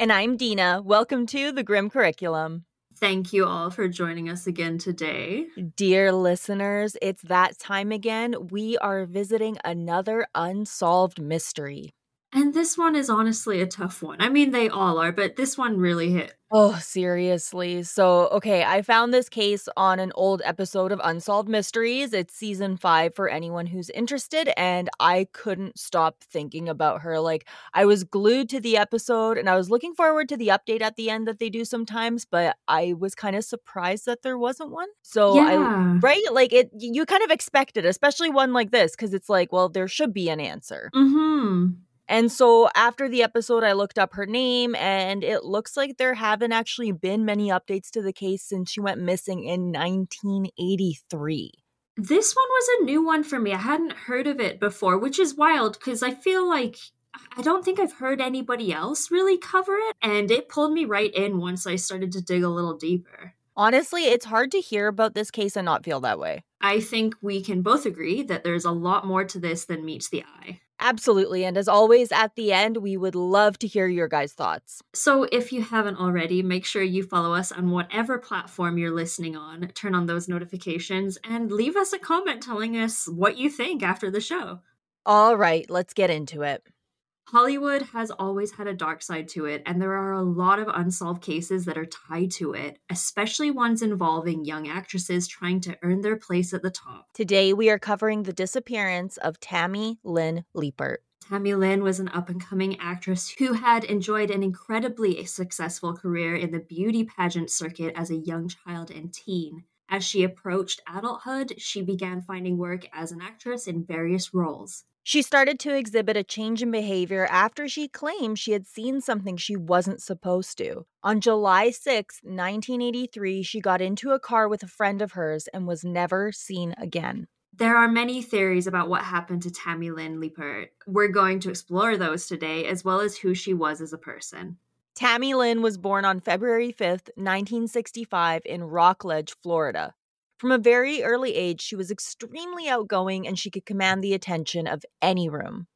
And I'm Dina. Welcome to the Grim Curriculum. Thank you all for joining us again today. Dear listeners, it's that time again. We are visiting another unsolved mystery. And this one is honestly a tough one. I mean, they all are, but this one really hit. Oh, seriously. So, okay, I found this case on an old episode of Unsolved Mysteries. It's season five for anyone who's interested. And I couldn't stop thinking about her. Like, I was glued to the episode and I was looking forward to the update at the end that they do sometimes, but I was kind of surprised that there wasn't one. So, Yeah. I, right? Like, it, you kind of expect it, especially one like this, because it's like, well, there should be an answer. Mm-hmm. And so after the episode, I looked up her name, and it looks like there haven't actually been many updates to the case since she went missing in 1983. This one was a new one for me. I hadn't heard of it before, which is wild because I feel like I don't think I've heard anybody else really cover it. And it pulled me right in once I started to dig a little deeper. Honestly, it's hard to hear about this case and not feel that way. I think we can both agree that there's a lot more to this than meets the eye. Absolutely. And as always, at the end, we would love to hear your guys' thoughts. So, if you haven't already, make sure you follow us on whatever platform you're listening on, turn on those notifications, and leave us a comment telling us what you think after the show. All right, let's get into it. Hollywood has always had a dark side to it, and there are a lot of unsolved cases that are tied to it, especially ones involving young actresses trying to earn their place at the top. Today, we are covering the disappearance of Tammy Lynn Leppert. Tammy Lynn was an up and coming actress who had enjoyed an incredibly successful career in the beauty pageant circuit as a young child and teen. As she approached adulthood, she began finding work as an actress in various roles. She started to exhibit a change in behavior after she claimed she had seen something she wasn't supposed to. On July 6, 1983, she got into a car with a friend of hers and was never seen again. There are many theories about what happened to Tammy Lynn Leppert. We're going to explore those today, as well as who she was as a person. Tammy Lynn was born on February 5th, 1965, in Rockledge, Florida. From a very early age, she was extremely outgoing and she could command the attention of any room.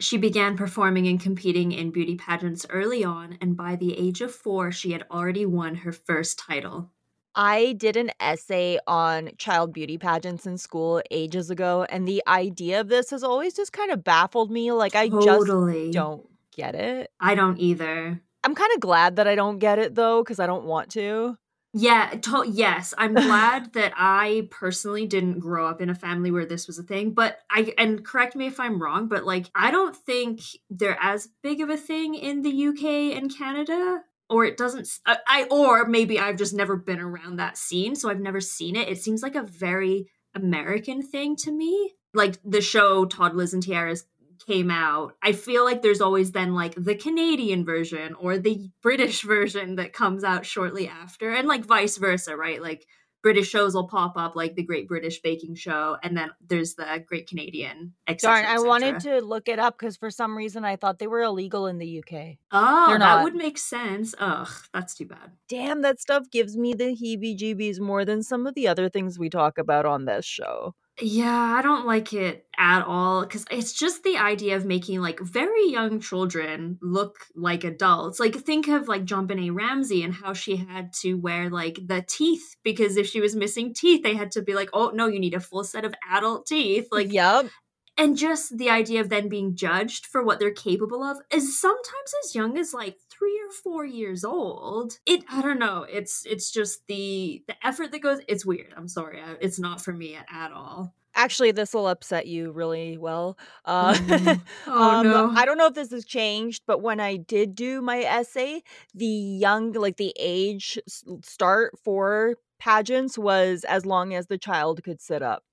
She began performing and competing in beauty pageants early on, and by the age of four, she had already won her first title. I did an essay on child beauty pageants in school ages ago, and the idea of this has always just kind of baffled me. Like, I Totally. just don't get it. I don't either. I'm kind of glad that I don't get it though, because I don't want to. Yeah, to- yes, I'm glad that I personally didn't grow up in a family where this was a thing, but I and correct me if I'm wrong, but like I don't think they're as big of a thing in the UK and Canada or it doesn't uh, I or maybe I've just never been around that scene, so I've never seen it. It seems like a very American thing to me. Like the show Toddlers and Tiaras came out, I feel like there's always then like the Canadian version or the British version that comes out shortly after, and like vice versa, right? Like British shows will pop up, like the Great British Baking Show, and then there's the Great Canadian. Et cetera, Darn, I et wanted to look it up because for some reason I thought they were illegal in the UK. Oh, that would make sense. Ugh, that's too bad. Damn, that stuff gives me the heebie jeebies more than some of the other things we talk about on this show. Yeah, I don't like it at all because it's just the idea of making like very young children look like adults. Like, think of like JonBenét Ramsey and how she had to wear like the teeth because if she was missing teeth, they had to be like, oh, no, you need a full set of adult teeth. Like, yep. and just the idea of then being judged for what they're capable of is sometimes as young as like three or four years old it i don't know it's it's just the the effort that goes it's weird i'm sorry it's not for me at, at all Actually, this will upset you really well. Uh, Mhm. Oh, um, no. I don't know if this has changed, but when I did do my essay, the young, like the age start for pageants was as long as the child could sit up.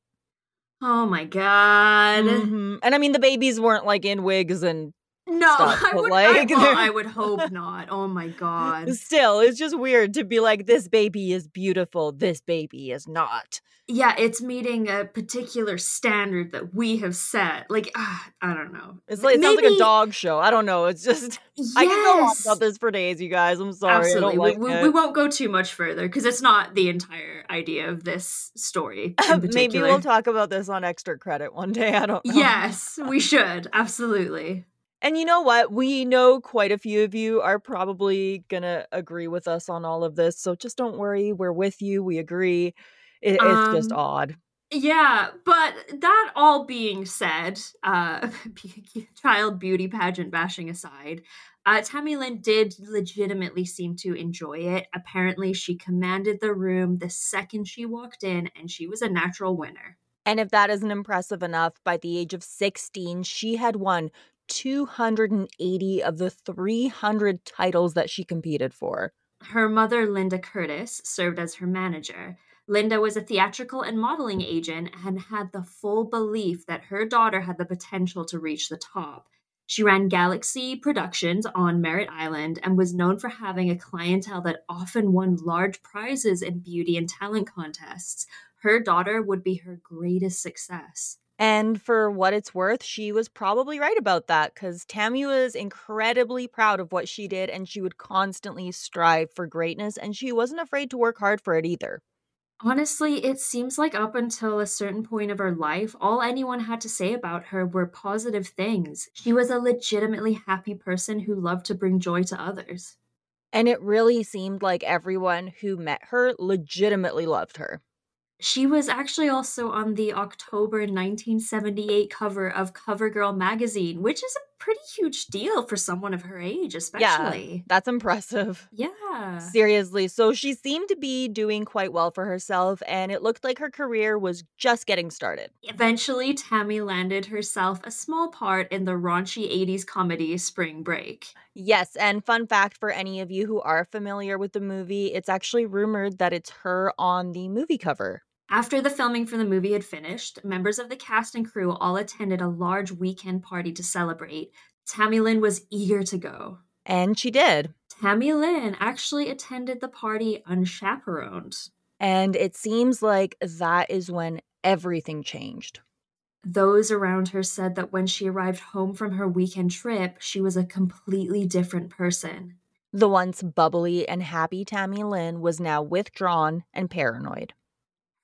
oh my god Mhm. And I mean, the babies weren't like in wigs and no I would, like, I, I would hope not oh my god still, it's just weird to be like, this baby is beautiful, this baby is not. yeah it's meeting a particular standard that we have set like ah, i don't know It's like it sounds like a dog show. I don't know. It's just I can go on about this for days, you guys. I'm sorry. Absolutely. I don't like we, we, won't go too much further because it's not the entire idea of this story. Maybe we'll talk about this on extra credit one day. I don't know. Yes, we should. Absolutely. And you know what? We know quite a few of you are probably going to agree with us on all of this. So just don't worry. We're with you. We agree. It, it's um, just odd. Yeah, but that all being said, uh, child beauty pageant bashing aside, uh, Tammy Lynn did legitimately seem to enjoy it. Apparently, she commanded the room the second she walked in, and she was a natural winner. And if that isn't impressive enough, by the age of 16, she had won 280 of the 300 titles that she competed for. Her mother, Linda Curtis, served as her manager. Linda was a theatrical and modeling agent and had the full belief that her daughter had the potential to reach the top. She ran Galaxy Productions on Merritt Island and was known for having a clientele that often won large prizes in beauty and talent contests. Her daughter would be her greatest success. And for what it's worth, she was probably right about that because Tammy was incredibly proud of what she did and she would constantly strive for greatness and she wasn't afraid to work hard for it either. Honestly, it seems like up until a certain point of her life, all anyone had to say about her were positive things. She was a legitimately happy person who loved to bring joy to others. And it really seemed like everyone who met her legitimately loved her. She was actually also on the October 1978 cover of CoverGirl magazine, which is a pretty huge deal for someone of her age, especially. Yeah, that's impressive. Yeah. Seriously. So she seemed to be doing quite well for herself, and it looked like her career was just getting started. Eventually, Tammy landed herself a small part in the raunchy 80s comedy Spring Break. Yes, and fun fact for any of you who are familiar with the movie, it's actually rumored that it's her on the movie cover. After the filming for the movie had finished, members of the cast and crew all attended a large weekend party to celebrate. Tammy Lynn was eager to go. And she did. Tammy Lynn actually attended the party unchaperoned. And it seems like that is when everything changed. Those around her said that when she arrived home from her weekend trip, she was a completely different person. The once bubbly and happy Tammy Lynn was now withdrawn and paranoid.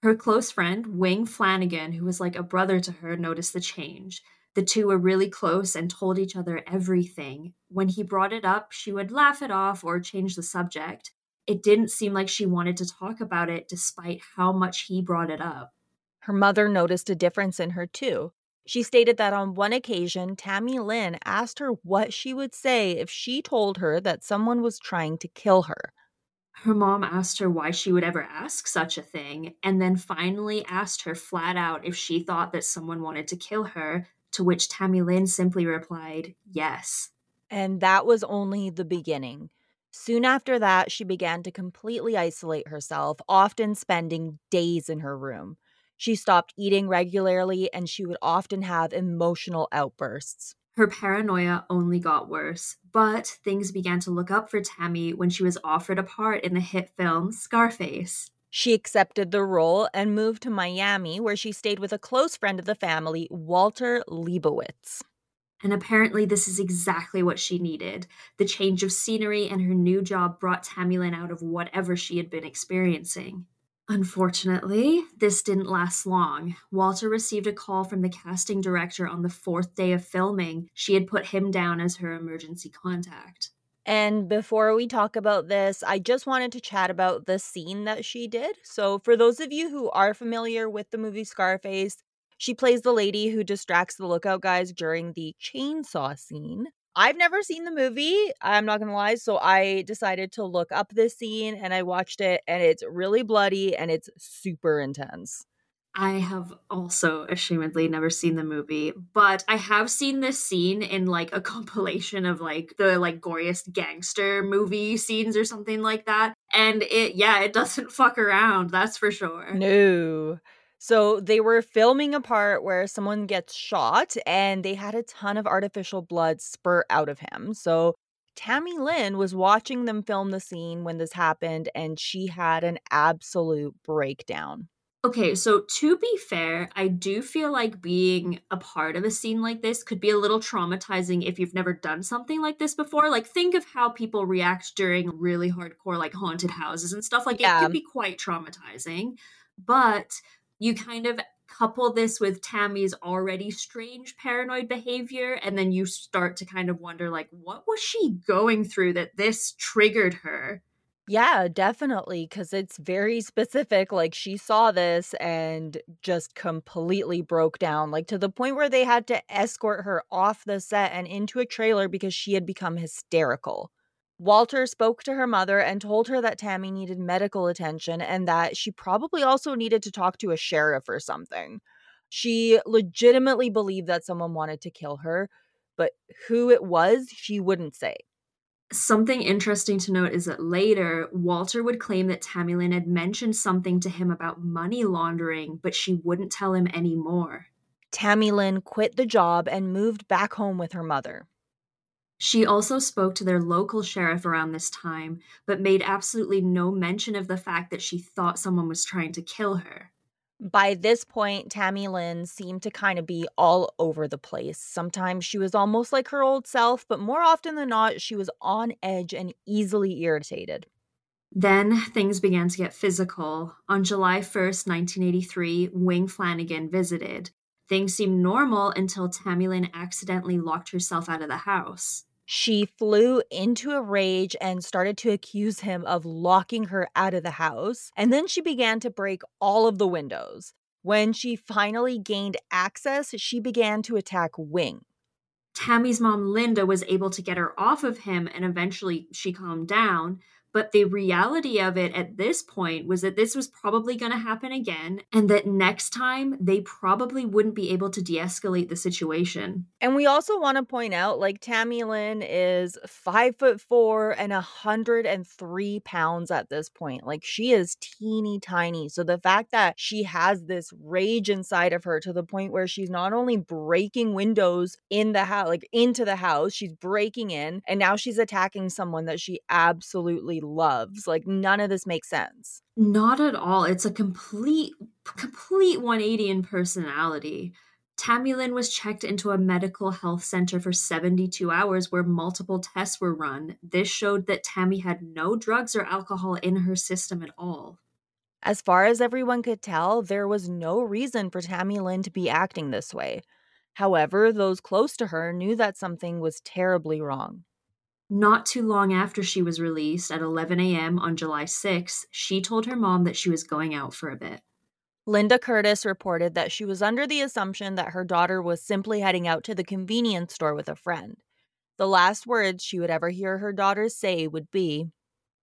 Her close friend, Wing Flanagan, who was like a brother to her, noticed the change. The two were really close and told each other everything. When he brought it up, she would laugh it off or change the subject. It didn't seem like she wanted to talk about it despite how much he brought it up. Her mother noticed a difference in her too. She stated that on one occasion, Tammy Lynn asked her what she would say if she told her that someone was trying to kill her. Her mom asked her why she would ever ask such a thing, and then finally asked her flat out if she thought that someone wanted to kill her, to which Tammy Lynn simply replied, yes. And that was only the beginning. Soon after that, she began to completely isolate herself, often spending days in her room. She stopped eating regularly and she would often have emotional outbursts. Her paranoia only got worse, but things began to look up for Tammy when she was offered a part in the hit film Scarface. She accepted the role and moved to Miami, where she stayed with a close friend of the family, Walter Leibowitz. And apparently, this is exactly what she needed. The change of scenery and her new job brought Tammy Lynn out of whatever she had been experiencing. Unfortunately, this didn't last long. Walter received a call from the casting director on the fourth day of filming. She had put him down as her emergency contact. And before we talk about this, I just wanted to chat about the scene that she did. So, for those of you who are familiar with the movie Scarface, she plays the lady who distracts the lookout guys during the chainsaw scene. I've never seen the movie, I'm not gonna lie. So I decided to look up this scene and I watched it, and it's really bloody and it's super intense. I have also ashamedly never seen the movie, but I have seen this scene in like a compilation of like the like goriest gangster movie scenes or something like that. And it, yeah, it doesn't fuck around, that's for sure. No. So they were filming a part where someone gets shot and they had a ton of artificial blood spurt out of him. So Tammy Lynn was watching them film the scene when this happened and she had an absolute breakdown. Okay, so to be fair, I do feel like being a part of a scene like this could be a little traumatizing if you've never done something like this before. Like, think of how people react during really hardcore, like haunted houses and stuff. Like, yeah. it could be quite traumatizing. But you kind of couple this with Tammy's already strange paranoid behavior, and then you start to kind of wonder, like, what was she going through that this triggered her? Yeah, definitely, because it's very specific. Like, she saw this and just completely broke down, like, to the point where they had to escort her off the set and into a trailer because she had become hysterical. Walter spoke to her mother and told her that Tammy needed medical attention and that she probably also needed to talk to a sheriff or something. She legitimately believed that someone wanted to kill her, but who it was, she wouldn't say. Something interesting to note is that later, Walter would claim that Tammy Lynn had mentioned something to him about money laundering, but she wouldn't tell him any more. Tammy Lynn quit the job and moved back home with her mother. She also spoke to their local sheriff around this time, but made absolutely no mention of the fact that she thought someone was trying to kill her. By this point, Tammy Lynn seemed to kind of be all over the place. Sometimes she was almost like her old self, but more often than not, she was on edge and easily irritated. Then things began to get physical. On July 1st, 1983, Wing Flanagan visited. Things seemed normal until Tammy Lynn accidentally locked herself out of the house. She flew into a rage and started to accuse him of locking her out of the house. And then she began to break all of the windows. When she finally gained access, she began to attack Wing. Tammy's mom, Linda, was able to get her off of him and eventually she calmed down. But the reality of it at this point was that this was probably going to happen again, and that next time they probably wouldn't be able to de escalate the situation. And we also want to point out like Tammy Lynn is five foot four and a 103 pounds at this point. Like she is teeny tiny. So the fact that she has this rage inside of her to the point where she's not only breaking windows in the house, like into the house, she's breaking in, and now she's attacking someone that she absolutely loves. Like none of this makes sense. Not at all. It's a complete complete 180 in personality. Tammy Lynn was checked into a medical health center for 72 hours where multiple tests were run. This showed that Tammy had no drugs or alcohol in her system at all. As far as everyone could tell, there was no reason for Tammy Lynn to be acting this way. However, those close to her knew that something was terribly wrong. Not too long after she was released at 11 a.m. on July 6, she told her mom that she was going out for a bit. Linda Curtis reported that she was under the assumption that her daughter was simply heading out to the convenience store with a friend. The last words she would ever hear her daughter say would be,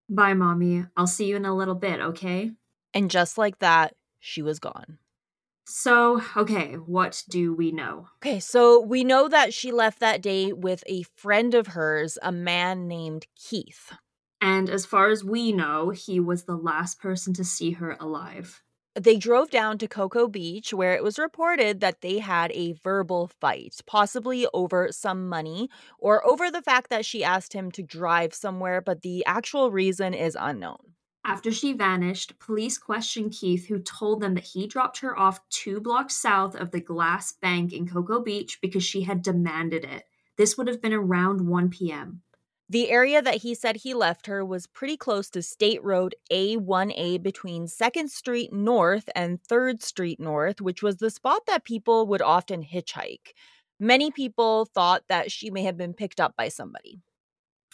Bye, mommy. I'll see you in a little bit, okay? And just like that, she was gone. So, okay, what do we know? Okay, so we know that she left that day with a friend of hers, a man named Keith. And as far as we know, he was the last person to see her alive. They drove down to Cocoa Beach, where it was reported that they had a verbal fight, possibly over some money or over the fact that she asked him to drive somewhere, but the actual reason is unknown. After she vanished, police questioned Keith, who told them that he dropped her off two blocks south of the Glass Bank in Cocoa Beach because she had demanded it. This would have been around 1 p.m. The area that he said he left her was pretty close to State Road A1A between 2nd Street North and 3rd Street North, which was the spot that people would often hitchhike. Many people thought that she may have been picked up by somebody.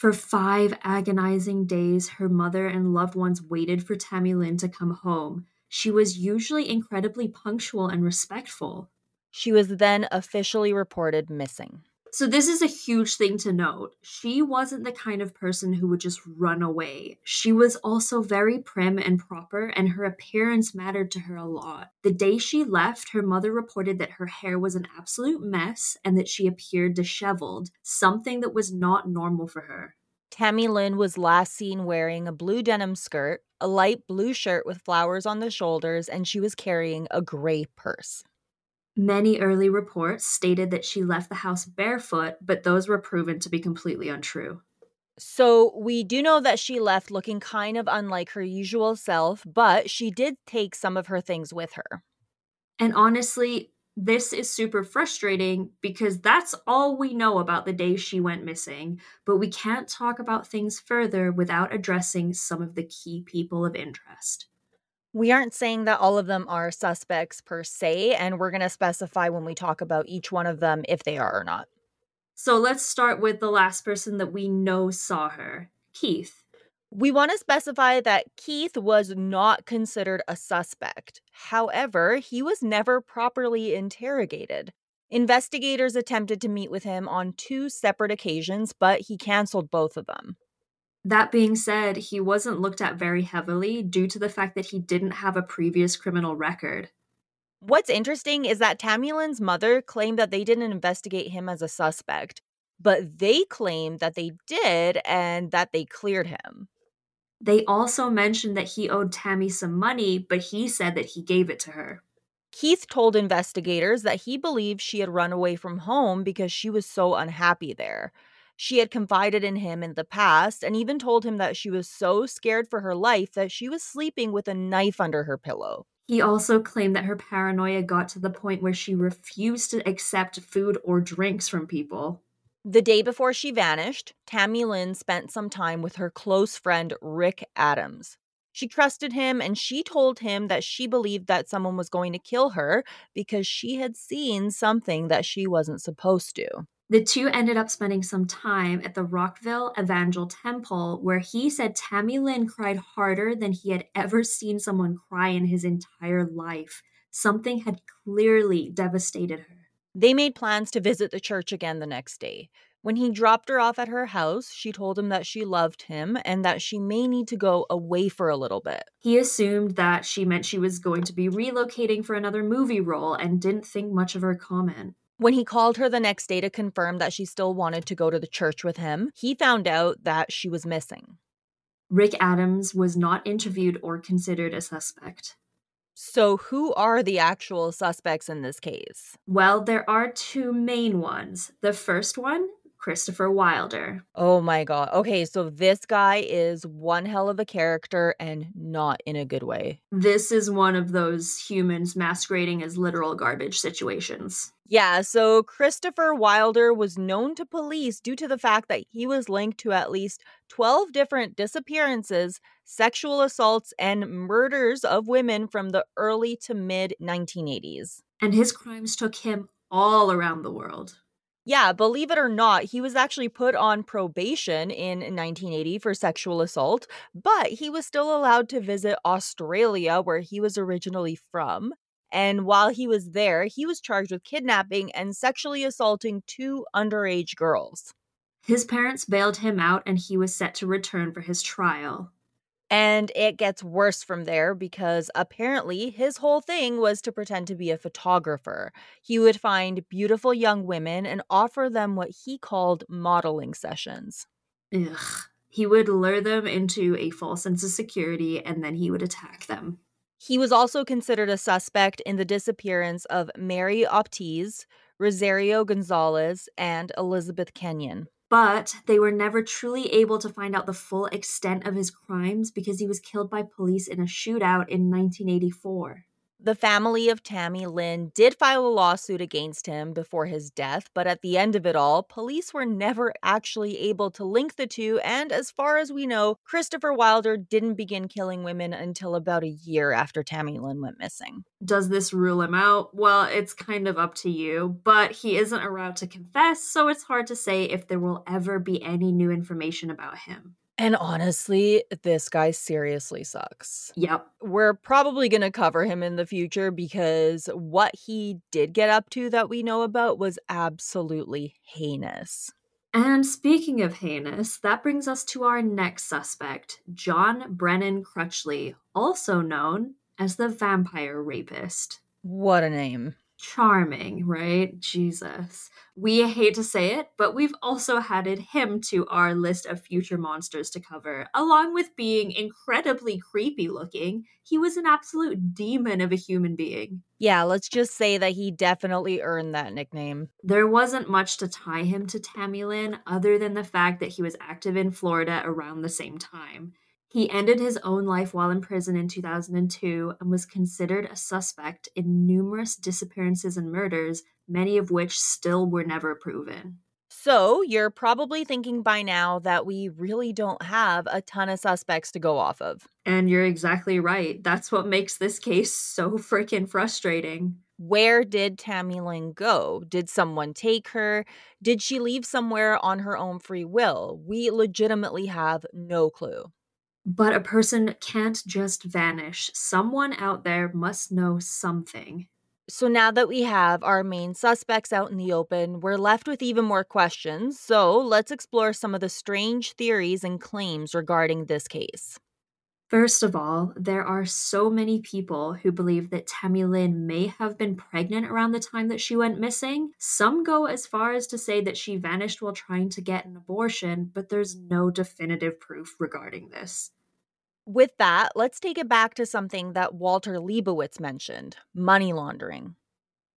For five agonizing days, her mother and loved ones waited for Tammy Lynn to come home. She was usually incredibly punctual and respectful. She was then officially reported missing. So, this is a huge thing to note. She wasn't the kind of person who would just run away. She was also very prim and proper, and her appearance mattered to her a lot. The day she left, her mother reported that her hair was an absolute mess and that she appeared disheveled, something that was not normal for her. Tammy Lynn was last seen wearing a blue denim skirt, a light blue shirt with flowers on the shoulders, and she was carrying a gray purse. Many early reports stated that she left the house barefoot, but those were proven to be completely untrue. So, we do know that she left looking kind of unlike her usual self, but she did take some of her things with her. And honestly, this is super frustrating because that's all we know about the day she went missing, but we can't talk about things further without addressing some of the key people of interest. We aren't saying that all of them are suspects per se, and we're going to specify when we talk about each one of them if they are or not. So let's start with the last person that we know saw her Keith. We want to specify that Keith was not considered a suspect. However, he was never properly interrogated. Investigators attempted to meet with him on two separate occasions, but he canceled both of them. That being said, he wasn't looked at very heavily due to the fact that he didn't have a previous criminal record. What's interesting is that Tammy Lynn's mother claimed that they didn't investigate him as a suspect, but they claimed that they did and that they cleared him. They also mentioned that he owed Tammy some money, but he said that he gave it to her. Keith told investigators that he believed she had run away from home because she was so unhappy there. She had confided in him in the past and even told him that she was so scared for her life that she was sleeping with a knife under her pillow. He also claimed that her paranoia got to the point where she refused to accept food or drinks from people. The day before she vanished, Tammy Lynn spent some time with her close friend Rick Adams. She trusted him and she told him that she believed that someone was going to kill her because she had seen something that she wasn't supposed to. The two ended up spending some time at the Rockville Evangel Temple, where he said Tammy Lynn cried harder than he had ever seen someone cry in his entire life. Something had clearly devastated her. They made plans to visit the church again the next day. When he dropped her off at her house, she told him that she loved him and that she may need to go away for a little bit. He assumed that she meant she was going to be relocating for another movie role and didn't think much of her comment. When he called her the next day to confirm that she still wanted to go to the church with him, he found out that she was missing. Rick Adams was not interviewed or considered a suspect. So, who are the actual suspects in this case? Well, there are two main ones. The first one Christopher Wilder. Oh my god. Okay, so this guy is one hell of a character and not in a good way. This is one of those humans masquerading as literal garbage situations. Yeah, so Christopher Wilder was known to police due to the fact that he was linked to at least 12 different disappearances, sexual assaults, and murders of women from the early to mid 1980s. And his crimes took him all around the world. Yeah, believe it or not, he was actually put on probation in 1980 for sexual assault, but he was still allowed to visit Australia, where he was originally from. And while he was there, he was charged with kidnapping and sexually assaulting two underage girls. His parents bailed him out and he was set to return for his trial. And it gets worse from there because apparently his whole thing was to pretend to be a photographer. He would find beautiful young women and offer them what he called modeling sessions. Ugh. He would lure them into a false sense of security and then he would attack them. He was also considered a suspect in the disappearance of Mary Opitz, Rosario Gonzalez, and Elizabeth Kenyon but they were never truly able to find out the full extent of his crimes because he was killed by police in a shootout in 1984. The family of Tammy Lynn did file a lawsuit against him before his death, but at the end of it all, police were never actually able to link the two, and as far as we know, Christopher Wilder didn't begin killing women until about a year after Tammy Lynn went missing. Does this rule him out? Well, it's kind of up to you, but he isn't around to confess, so it's hard to say if there will ever be any new information about him. And honestly, this guy seriously sucks. Yep. We're probably going to cover him in the future because what he did get up to that we know about was absolutely heinous. And speaking of heinous, that brings us to our next suspect, John Brennan Crutchley, also known as the vampire rapist. What a name charming, right? Jesus. We hate to say it, but we've also added him to our list of future monsters to cover. Along with being incredibly creepy looking, he was an absolute demon of a human being. Yeah, let's just say that he definitely earned that nickname. There wasn't much to tie him to Tammy Lynn other than the fact that he was active in Florida around the same time. He ended his own life while in prison in 2002 and was considered a suspect in numerous disappearances and murders, many of which still were never proven. So, you're probably thinking by now that we really don't have a ton of suspects to go off of. And you're exactly right. That's what makes this case so freaking frustrating. Where did Tammy Lynn go? Did someone take her? Did she leave somewhere on her own free will? We legitimately have no clue. But a person can't just vanish. Someone out there must know something. So now that we have our main suspects out in the open, we're left with even more questions. So let's explore some of the strange theories and claims regarding this case. First of all, there are so many people who believe that Tammy Lynn may have been pregnant around the time that she went missing. Some go as far as to say that she vanished while trying to get an abortion, but there's no definitive proof regarding this. With that, let's take it back to something that Walter Leibowitz mentioned money laundering.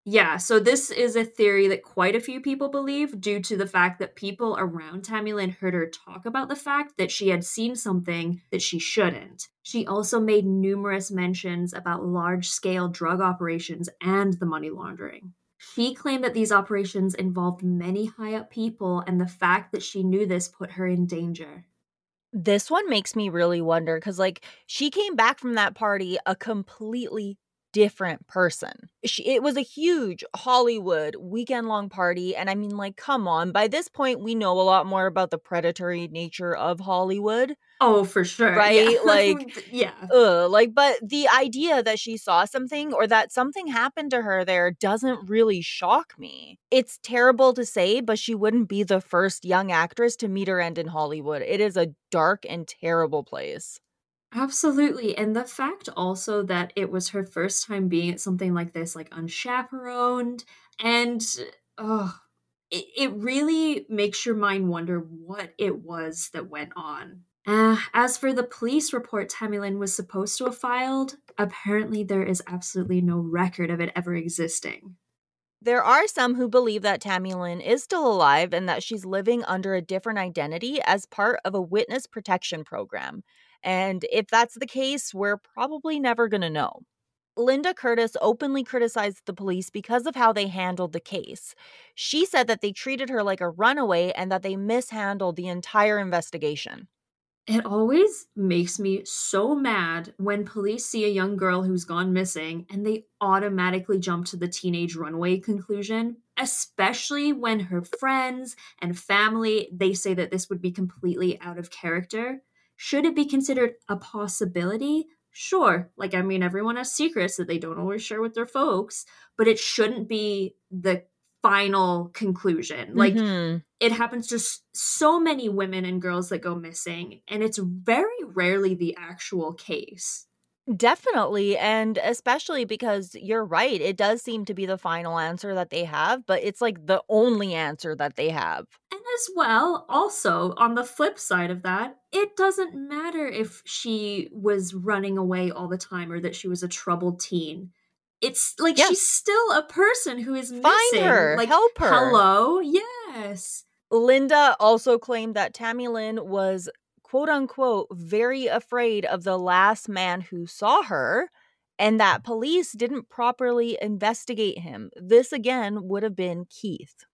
Yeah, so this is a theory that quite a few people believe due to the fact that people around Tammy Lynn heard her talk about the fact that she had seen something that she shouldn't. She also made numerous mentions about large scale drug operations and the money laundering. She claimed that these operations involved many high up people, and the fact that she knew this put her in danger. This one makes me really wonder because, like, she came back from that party a completely different person. She, it was a huge Hollywood weekend long party. And I mean, like, come on. By this point, we know a lot more about the predatory nature of Hollywood. Oh, for sure. Right? Yeah. Like, yeah. Ugh, like, but the idea that she saw something or that something happened to her there doesn't really shock me. It's terrible to say, but she wouldn't be the first young actress to meet her end in Hollywood. It is a dark and terrible place. Absolutely. And the fact also that it was her first time being at something like this, like unchaperoned, and oh, it, it really makes your mind wonder what it was that went on. Uh, as for the police report Tammy Lynn was supposed to have filed, apparently there is absolutely no record of it ever existing. There are some who believe that Tammy Lynn is still alive and that she's living under a different identity as part of a witness protection program. And if that's the case, we're probably never going to know. Linda Curtis openly criticized the police because of how they handled the case. She said that they treated her like a runaway and that they mishandled the entire investigation. It always makes me so mad when police see a young girl who's gone missing and they automatically jump to the teenage runaway conclusion, especially when her friends and family they say that this would be completely out of character. Should it be considered a possibility? Sure. Like, I mean, everyone has secrets that they don't always share with their folks, but it shouldn't be the final conclusion. Like, mm-hmm. it happens to so many women and girls that go missing, and it's very rarely the actual case. Definitely. And especially because you're right. It does seem to be the final answer that they have, but it's like the only answer that they have. And as well, also on the flip side of that, it doesn't matter if she was running away all the time or that she was a troubled teen. It's like yeah. she's still a person who is Find missing. her, like help her. Hello, yes. Linda also claimed that Tammy Lynn was quote unquote very afraid of the last man who saw her and that police didn't properly investigate him. This again would have been Keith.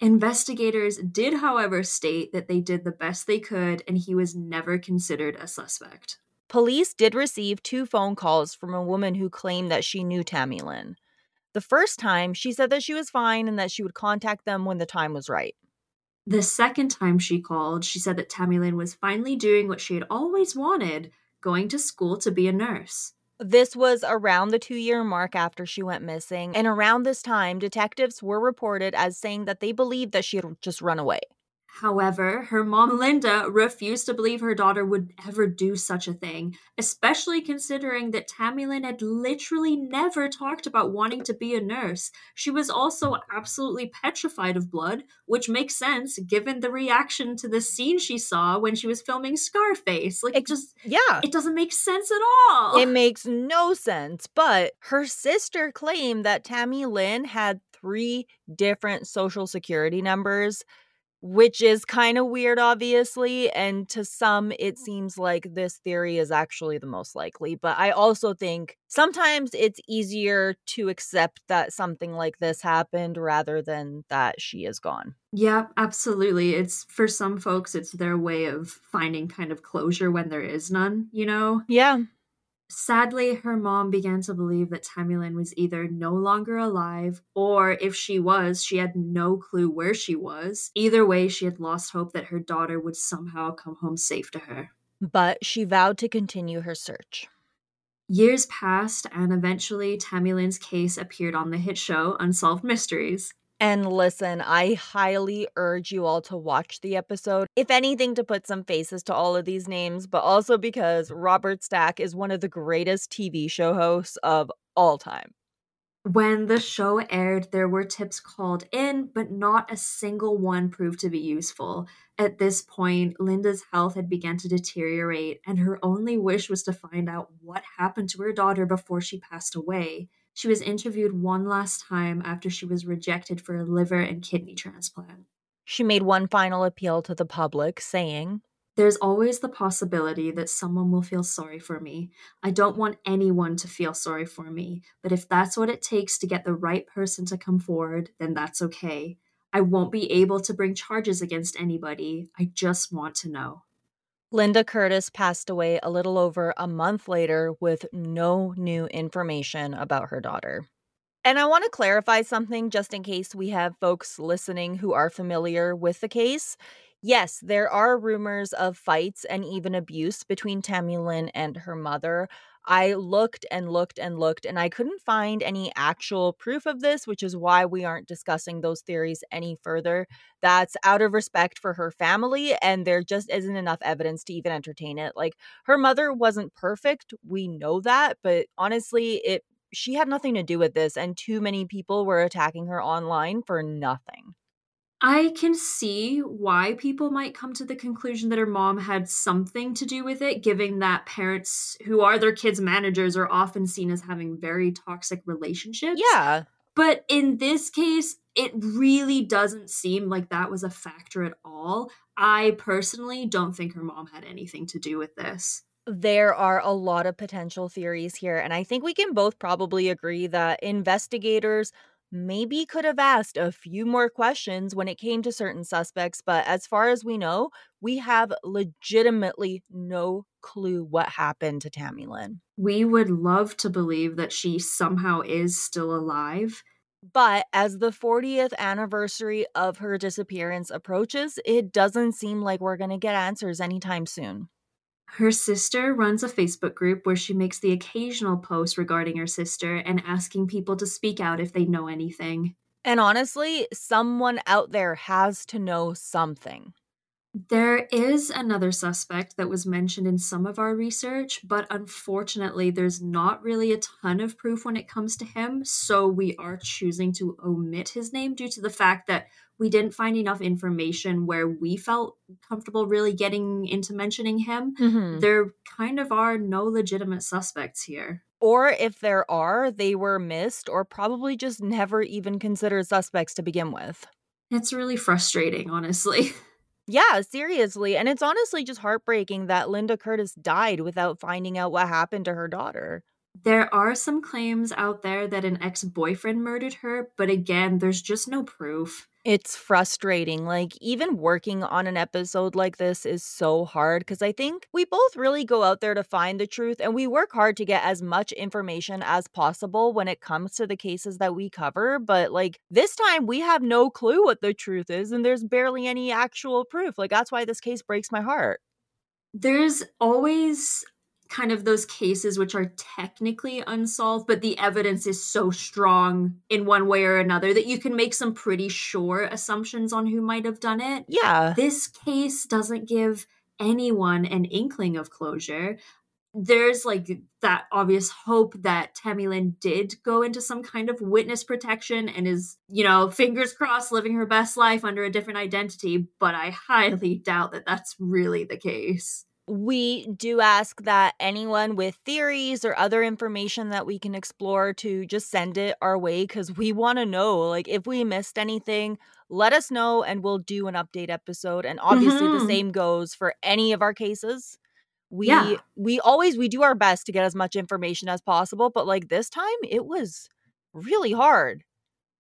Investigators did, however, state that they did the best they could and he was never considered a suspect. Police did receive two phone calls from a woman who claimed that she knew Tammy Lynn. The first time, she said that she was fine and that she would contact them when the time was right. The second time she called, she said that Tammy Lynn was finally doing what she had always wanted going to school to be a nurse. This was around the two year mark after she went missing, and around this time, detectives were reported as saying that they believed that she had just run away. However, her mom Linda refused to believe her daughter would ever do such a thing, especially considering that Tammy Lynn had literally never talked about wanting to be a nurse. She was also absolutely petrified of blood, which makes sense given the reaction to the scene she saw when she was filming Scarface. Like it just yeah. It doesn't make sense at all. It makes no sense, but her sister claimed that Tammy Lynn had three different social security numbers which is kind of weird, obviously. And to some, it seems like this theory is actually the most likely. But I also think sometimes it's easier to accept that something like this happened rather than that she is gone. Yeah, absolutely. It's for some folks, it's their way of finding kind of closure when there is none, you know? Yeah. Sadly, her mom began to believe that Tammy was either no longer alive, or if she was, she had no clue where she was. Either way, she had lost hope that her daughter would somehow come home safe to her. But she vowed to continue her search. Years passed, and eventually Tammy Lynn's case appeared on the hit show Unsolved Mysteries. And listen, I highly urge you all to watch the episode. If anything, to put some faces to all of these names, but also because Robert Stack is one of the greatest TV show hosts of all time. When the show aired, there were tips called in, but not a single one proved to be useful. At this point, Linda's health had begun to deteriorate, and her only wish was to find out what happened to her daughter before she passed away. She was interviewed one last time after she was rejected for a liver and kidney transplant. She made one final appeal to the public, saying, There's always the possibility that someone will feel sorry for me. I don't want anyone to feel sorry for me, but if that's what it takes to get the right person to come forward, then that's okay. I won't be able to bring charges against anybody. I just want to know. Linda Curtis passed away a little over a month later with no new information about her daughter. And I want to clarify something just in case we have folks listening who are familiar with the case. Yes, there are rumors of fights and even abuse between Tammy Lynn and her mother. I looked and looked and looked, and I couldn't find any actual proof of this, which is why we aren't discussing those theories any further. That's out of respect for her family, and there just isn't enough evidence to even entertain it. Like, her mother wasn't perfect, we know that, but honestly, it she had nothing to do with this, and too many people were attacking her online for nothing. I can see why people might come to the conclusion that her mom had something to do with it, given that parents who are their kids' managers are often seen as having very toxic relationships. Yeah. But in this case, it really doesn't seem like that was a factor at all. I personally don't think her mom had anything to do with this. There are a lot of potential theories here, and I think we can both probably agree that investigators maybe could have asked a few more questions when it came to certain suspects, but as far as we know, we have legitimately no clue what happened to Tammy Lynn. We would love to believe that she somehow is still alive. But as the 40th anniversary of her disappearance approaches, it doesn't seem like we're going to get answers anytime soon. Her sister runs a Facebook group where she makes the occasional post regarding her sister and asking people to speak out if they know anything. And honestly, someone out there has to know something. There is another suspect that was mentioned in some of our research, but unfortunately, there's not really a ton of proof when it comes to him. So we are choosing to omit his name due to the fact that we didn't find enough information where we felt comfortable really getting into mentioning him. Mm-hmm. There kind of are no legitimate suspects here. Or if there are, they were missed or probably just never even considered suspects to begin with. It's really frustrating, honestly. Yeah, seriously. And it's honestly just heartbreaking that Linda Curtis died without finding out what happened to her daughter. There are some claims out there that an ex boyfriend murdered her, but again, there's just no proof. It's frustrating. Like, even working on an episode like this is so hard because I think we both really go out there to find the truth and we work hard to get as much information as possible when it comes to the cases that we cover. But, like, this time we have no clue what the truth is and there's barely any actual proof. Like, that's why this case breaks my heart. There's always kind of those cases which are technically unsolved, but the evidence is so strong in one way or another that you can make some pretty sure assumptions on who might have done it. Yeah. This case doesn't give anyone an inkling of closure. There's like that obvious hope that Tammy Lynn did go into some kind of witness protection and is, you know, fingers crossed living her best life under a different identity, but I highly doubt that that's really the case. We do ask that anyone with theories or other information that we can explore to just send it our way because we want to know. Like, if we missed anything, let us know and we'll do an update episode. And obviously, Mhm. the same goes for any of our cases. We Yeah. we always we do our best to get as much information as possible, but like this time it was really hard.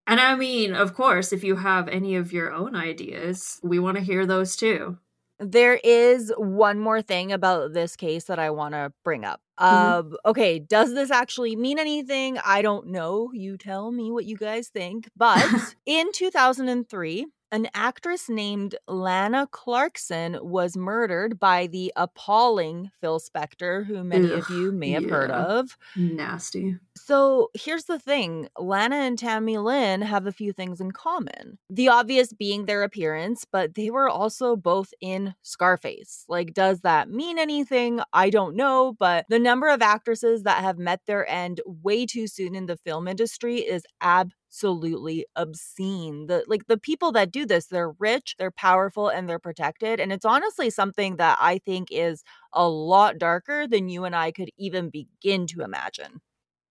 And I mean, of course, if you have any of your own ideas, we want to hear those too. There is one more thing about this case that I want to bring up. Mhm. Um, okay, does this actually mean anything? I don't know. You tell me what you guys think. But in 2003, an actress named Lana Clarkson was murdered by the appalling Phil Spector, who many of you may have heard of. Nasty. So here's the thing Lana and Tammy Lynn have a few things in common. The obvious being their appearance, but they were also both in Scarface. Like, does that mean anything? I don't know, but the number of actresses that have met their end way too soon in the film industry is absolutely obscene. The like the people that do this, they're rich, they're powerful, and they're protected. And it's honestly something that I think is a lot darker than you and I could even begin to imagine.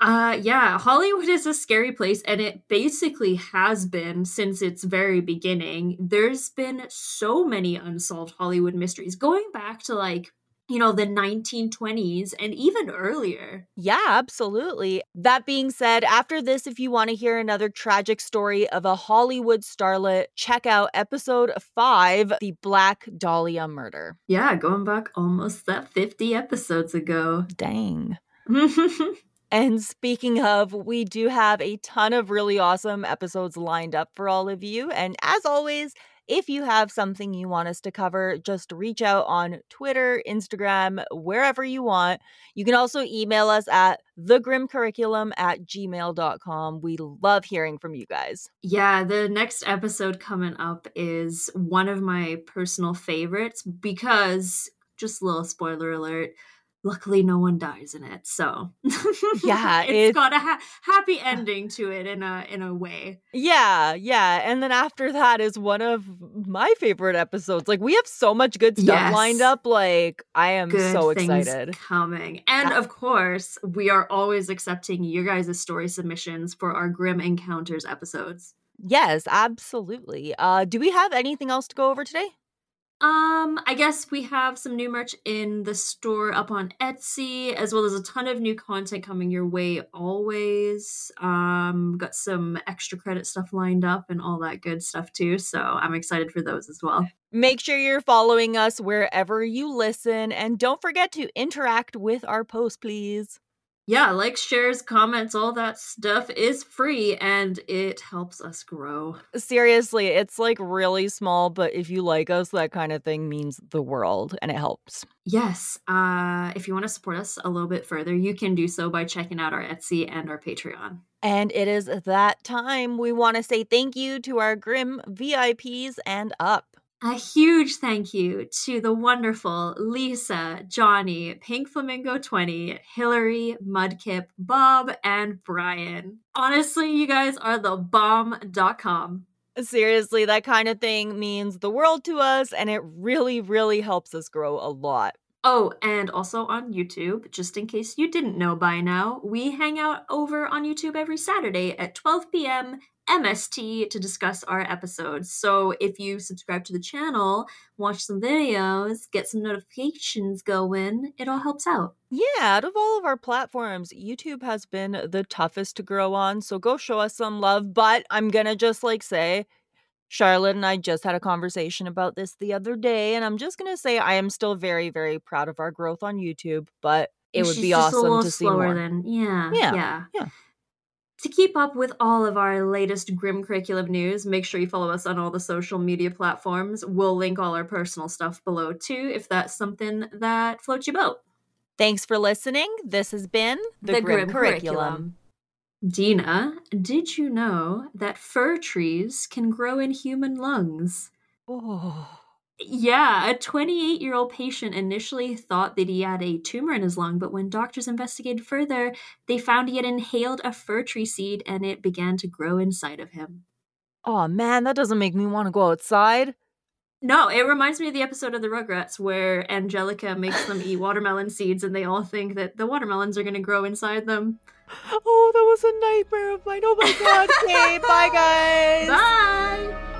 Uh yeah, Hollywood is a scary place and it basically has been since its very beginning. There's been so many unsolved Hollywood mysteries going back to like, you know, the 1920s and even earlier. Yeah, absolutely. That being said, after this, if you want to hear another tragic story of a Hollywood starlet, check out episode five The Black Dahlia Murder. Yeah, going back almost that 50 episodes ago. Dang. And speaking of, we do have a ton of really awesome episodes lined up for all of you. And as always, if you have something you want us to cover, just reach out on Twitter, Instagram, wherever you want. You can also email us at thegrimcurriculum at gmail.com. We love hearing from you guys. Yeah, the next episode coming up is one of my personal favorites because, just a little spoiler alert, luckily no one dies in it. So Yeah, it's it's- got a ha- happy ending to it in a in a way. Yeah, yeah. And then after that is one of my favorite episodes. Like, we have so much good stuff Yes. lined up. Like, I am Good so excited. coming, and Yeah. of course, we are always accepting your guys' story submissions for our Grim Encounters episodes. Yes, absolutely. Uh, do we have anything else to go over today? Um, I guess we have some new merch in the store up on Etsy, as well as a ton of new content coming your way always. Um, got some extra credit stuff lined up and all that good stuff too. So I'm excited for those as well. Make sure you're following us wherever you listen, and don't forget to interact with our post, please. Yeah, likes, shares, comments, all that stuff is free and it helps us grow. Seriously, it's like really small, but if you like us, that kind of thing means the world and it helps. Yes, uh, if you want to support us a little bit further, you can do so by checking out our Etsy and our Patreon. And it is that time we want to say thank you to our Grim VIPs and up. A huge thank you to the wonderful Lisa, Johnny, Pink Flamingo 20, Hillary, Mudkip, Bob, and Brian. Honestly, you guys are the bomb.com. Seriously, that kind of thing means the world to us, and it really, really helps us grow a lot. Oh, and also on YouTube, just in case you didn't know by now, we hang out over on YouTube every Saturday at 12 p.m. MST to discuss our episodes. So if you subscribe to the channel, watch some videos, get some notifications going, it all helps out. Yeah, out of all of our platforms, YouTube has been the toughest to grow on, so go show us some love. But I'm gonna just like say, Charlotte and I just had a conversation about this the other day, and I'm just gonna say I am still very, very proud of our growth on YouTube, but it would She's be awesome to see more. Than, yeah, Yeah, yeah, yeah. To keep up with all of our latest Grim Curriculum news, make sure you follow us on all the social media platforms. We'll link all our personal stuff below too, if that's something that floats your boat. Thanks for listening. This has been the, Grim, Curriculum. Dina, did you know that fir trees can grow in human lungs? Oh. Yeah, a 28 year old patient initially thought that he had a tumor in his lung, but when doctors investigated further, they found he had inhaled a fir tree seed and it began to grow inside of him. oh man, that doesn't make me want to go outside. No, it reminds me of the episode of the Rugrats where Angelica makes them eat watermelon seeds and they all think that the watermelons are going to grow inside them. Oh, that was a nightmare of mine. Oh my god. okay, bye guys. Bye.